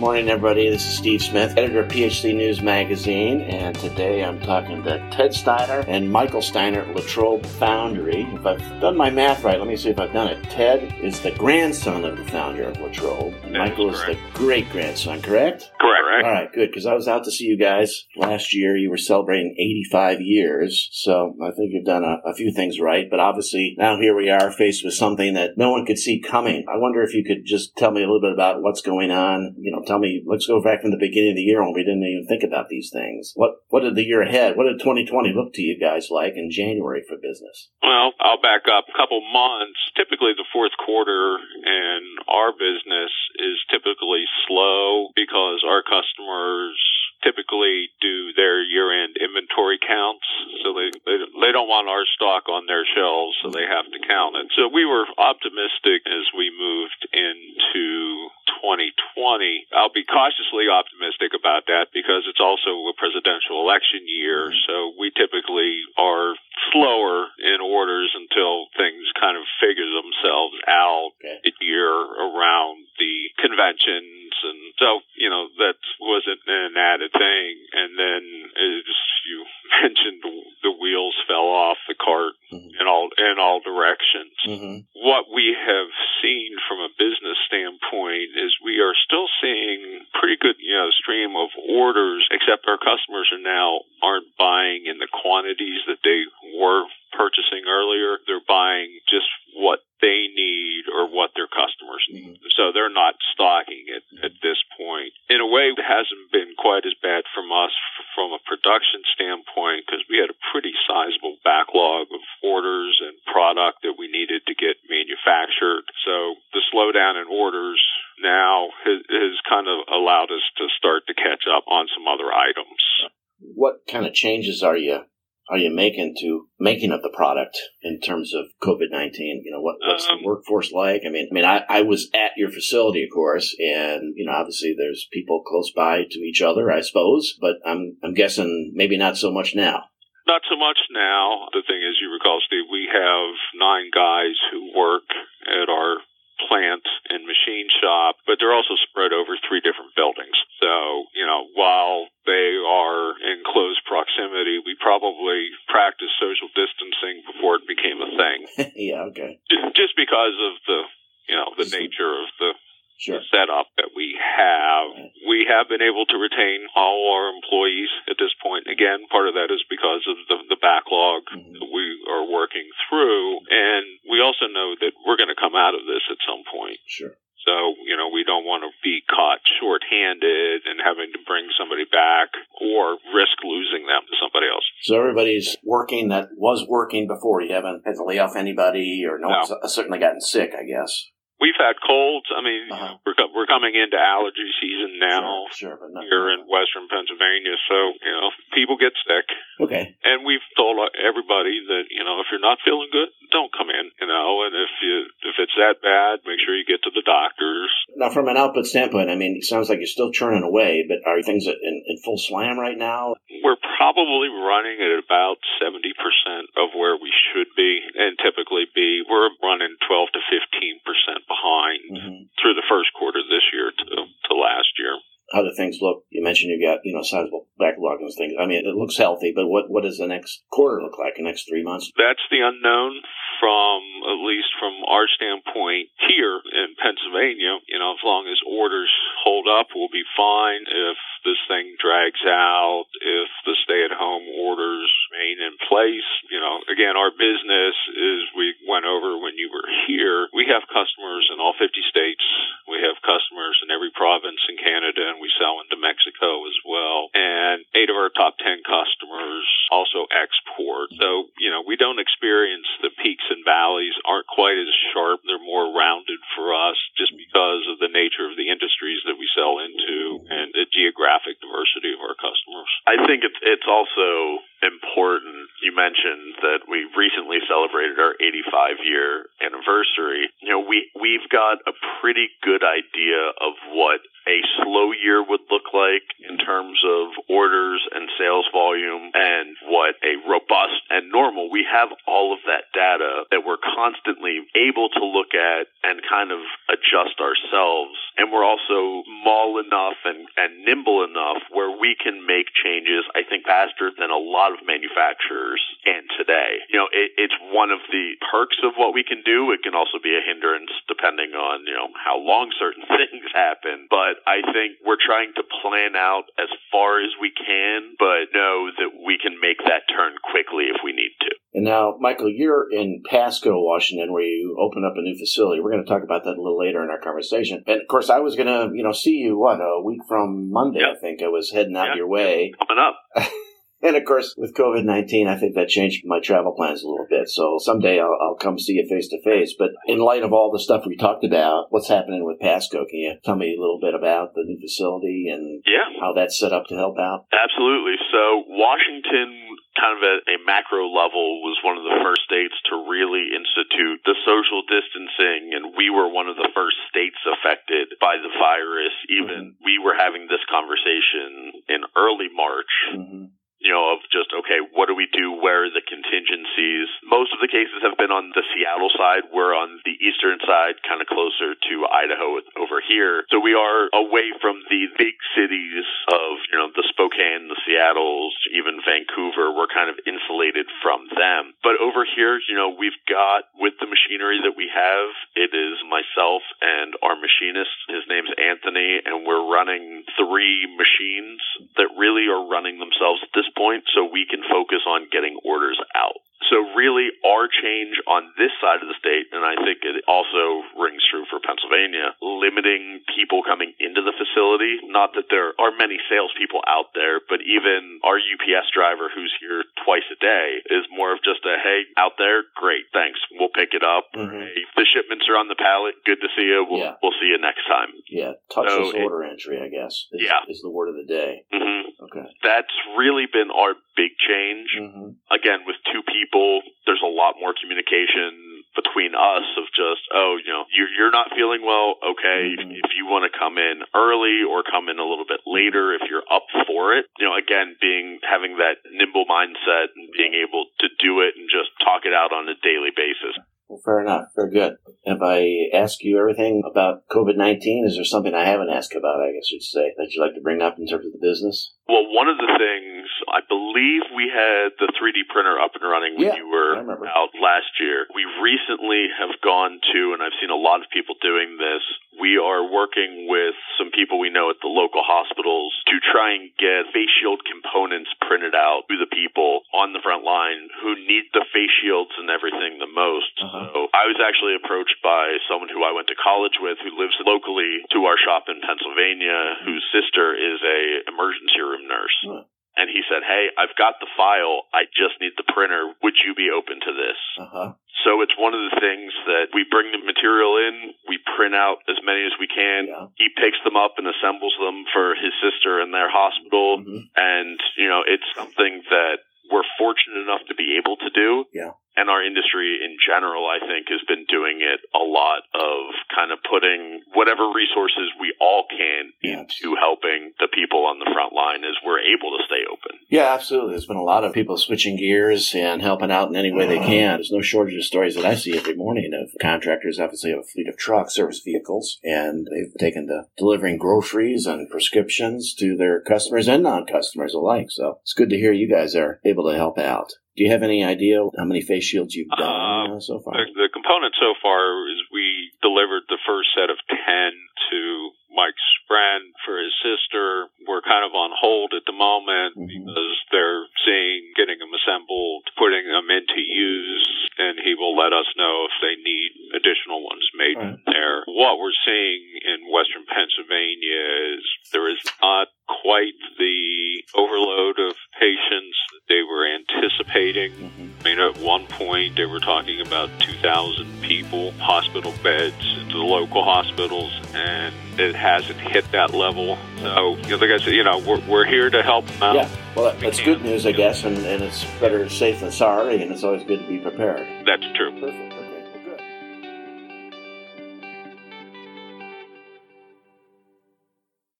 Morning, everybody. This is Steve Smith, editor of PHC News Magazine, and today I'm talking to Ted Steiner and Michael Steiner at Latrobe Foundry. If I've done my math right, let me see if I've done it. Ted is the grandson of the founder of Latrobe, and Michael is, is the great grandson, correct? Correct. All right, good, because I was out to see you guys last year. You were celebrating 85 years, so I think you've done a, a few things right, but obviously now here we are faced with something that no one could see coming. I wonder if you could just tell me a little bit about what's going on. You know, tell me, let's go back from the beginning of the year when we didn't even think about these things. What what did the year ahead, what did 2020 look to you guys like in January for business? Well, I'll back up a couple months. Typically, the fourth quarter in our business is typically slow because our customers typically do their year-end inventory counts, so they, they they don't want our stock on their shelves, so they have to count it. So we were optimistic as we moved into 2020. I'll be cautiously optimistic about that because it's also a presidential election year, mm-hmm. so we typically are slower in orders until things kind of figure themselves out Okay. year around the conventions and so you know that wasn't an added thing and then as you mentioned the wheels fell off the cart Mhm. in all in all directions Mm-hmm. what we have seen from a business standpoint is we are still seeing pretty good, you know, stream of orders, except our customers are now aren't buying in the quantities that they were purchasing earlier. They're buying just what they need or what their customers need. Mm-hmm. So they're not stocking it mm-hmm. at this point. In a way, it hasn't been quite as bad from us from a production standpoint because we had a pretty sizable backlog of orders and product that we needed to get manufactured. So the slowdown in orders now has, has kind of allowed us to start to catch up on some other items. What kind of changes are you are you making to making of the product in terms of COVID nineteen? You know, what, what's Um, the workforce like? I mean, I mean, I, I was at your facility, of course, and you know, obviously there's people close by to each other, I suppose, but I'm I'm guessing maybe not so much now. Not so much now. The thing is, you recall, Steve, we have nine guys who work at our plant and machine shop, but they're also spread over three different buildings. So, you know, while they are in close proximity, we probably practiced social distancing before it became a thing. yeah, okay, Just- Just because of the, you know, the nature of the sure. Setup that we have. We have been able to retain all our employees at this point. Again, part of that is because of the, the backlog Mhm. that we are working through. And we also know that we're going to come out of this at some point. Sure. So, you know, we don't want to be caught short-handed and having to bring somebody back or risk losing them to somebody else. So everybody's working that was working before. You haven't had to lay off anybody, or no, No. one's uh, certainly gotten sick. I guess. We've had colds. I mean, Uh-huh. we're, we're coming into allergy season now. sure, sure, here in western Pennsylvania. So, you know, people get sick. Okay, And we've told everybody that, you know, if you're not feeling good, don't come in, you know, and if you, if it's that bad, make sure you get to the doctors. now from an output standpoint, I mean, it sounds like you're still churning away, but are things in, in full slam right now? We're probably running at about 70% of where we should be and typically be. We're running 12 to 15% behind Mm-hmm. through the first quarter this year to, to last year. Do things look? You mentioned you got you know sizable backlog and things. I mean, it looks healthy, but what what does the next quarter look like? The next three months? That's the unknown from at least from our standpoint here in Pennsylvania. You know, as long as orders hold up, we'll be fine. If this thing drags out, if the stay at home orders remain in place, you know, again, our business is we went over when you were here. We have customers in all 50 states. We have customers in every province in Canada, and we sell into Mexico as well. And eight of our top 10 customers also export. So, you know, we don't experience the peaks and valleys aren't quite as sharp. They're more rounded for us just because of the nature of the industries that we sell into and the geographic diversity of our customers. I think it's it's also important. You mentioned that we recently celebrated our 85 year anniversary. You know, we we've got a pretty good idea of what a slow year would look like in terms of orders and sales volume and what a robust and normal. We have all of that data that we're constantly able to look at and kind of adjust ourselves. And we're also small enough and, and nimble enough where we can make changes, I think, faster than a lot of manufacturers can today. You know, it, it's one of the perks of what we can do. It can also be a hindrance depending on, you know, how long certain things happen. But I think we're trying to plan out as far as we can, but know that we can make that turn quickly if we need to. And now, Michael, you're in Pasco, Washington, where you open up a new facility. We're going to talk about that a little later in our conversation. And of course, I was going to, you know, see you what a week from Monday. Yep. I think I was heading out yep. your way. Coming up. And of course, with COVID 19, I think that changed my travel plans a little bit. So someday I'll, I'll come see you face to face. But in light of all the stuff we talked about, what's happening with Pasco? Can you tell me a little bit about the new facility and yeah. how that's set up to help out? Absolutely. So Washington kind of at a macro level was one of the first states to really institute the social distancing and we were one of the first states affected by the virus even mm-hmm. we were having this conversation in early march mm-hmm you know, of just, okay, what do we do? Where are the contingencies? Most of the cases have been on the Seattle side. We're on the eastern side, kind of closer to Idaho over here. So we are away from the big cities of, you know, the Spokane, the Seattles, even Vancouver. We're kind of insulated from them. But over here, you know, we've got with the machinery that we have, it is myself and our machinist. His name's Anthony, and we're running three machines that really are running themselves at this point so we can focus on getting orders out. So really our change on this side of the state, and I think it also rings true for Pennsylvania, limiting people coming into the facility. Not that there are many salespeople out there, but even our UPS driver who's here twice a day is more of just a, hey, out there, great, thanks, we'll pick it up. Mm-hmm. Hey, the shipments are on the pallet, good to see you, we'll, yeah. we'll see you next time. Yeah, touchless so order it, entry, I guess, is, yeah. is the word of the day. Mm-hmm. Okay. That's really been our big change. Mm-hmm. Again, with two people, there's a lot more communication between us of just, oh, you know, you're, you're not feeling well. Okay. Mm-hmm. If you want to come in early or come in a little bit later, if you're up for it, you know, again, being, having that nimble mindset and being able to do it and just talk it out on a daily basis. Well, fair enough. Very good. Have I asked you everything about COVID 19? Is there something I haven't asked about, I guess you'd say, that you'd like to bring up in terms of the business? Well, one of the things, I believe we had the 3D printer up and running when yeah, you were out last year. We recently have gone to, and I've seen a lot of people doing this, we are working with some people we know at the local hospitals to try and get face shield components printed out to the people on the front line who need the face shields and everything the most. Uh-huh. So I was actually approached by someone who I went to college with who lives locally to our shop in Pennsylvania, whose sister is a emergency room nurse. Uh-huh and he said, "Hey, I've got the file. I just need the printer. Would you be open to this?" Uh-huh. So it's one of the things that we bring the material in, we print out as many as we can. Yeah. He picks them up and assembles them for his sister in their hospital, mm-hmm. and you know, it's something that we're fortunate enough to be able to do. Yeah and our industry in general, I think, has been doing it a lot of kind of putting whatever resources we all can yes. into helping the people on the front line as we're able to stay open. Yeah, absolutely. There's been a lot of people switching gears and helping out in any way they can. There's no shortage of stories that I see every morning of contractors obviously have a fleet of trucks, service vehicles, and they've taken to delivering groceries and prescriptions to their customers and non-customers alike. So it's good to hear you guys are able to help out. Do you have any idea how many face shields you've done uh, so far? The, the component so far is we delivered the first set of 10 to Mike's friend for his sister. We're kind of on hold at the moment mm-hmm. because they're seeing getting them assembled, putting them into use, and he will let us know if they need additional ones made right. there. What we're seeing in western Pennsylvania is there is not quite the overload of patients that they were anticipating. Mm-hmm. I mean, at one point they were talking about 2,000 people, hospital beds local hospitals, and it hasn't hit that level. So, you know, like I said, you know, we're, we're here to help them out. Yeah, well, that's we good news, I guess, and, and it's better safe than sorry, and it's always good to be prepared. That's true. Perfect.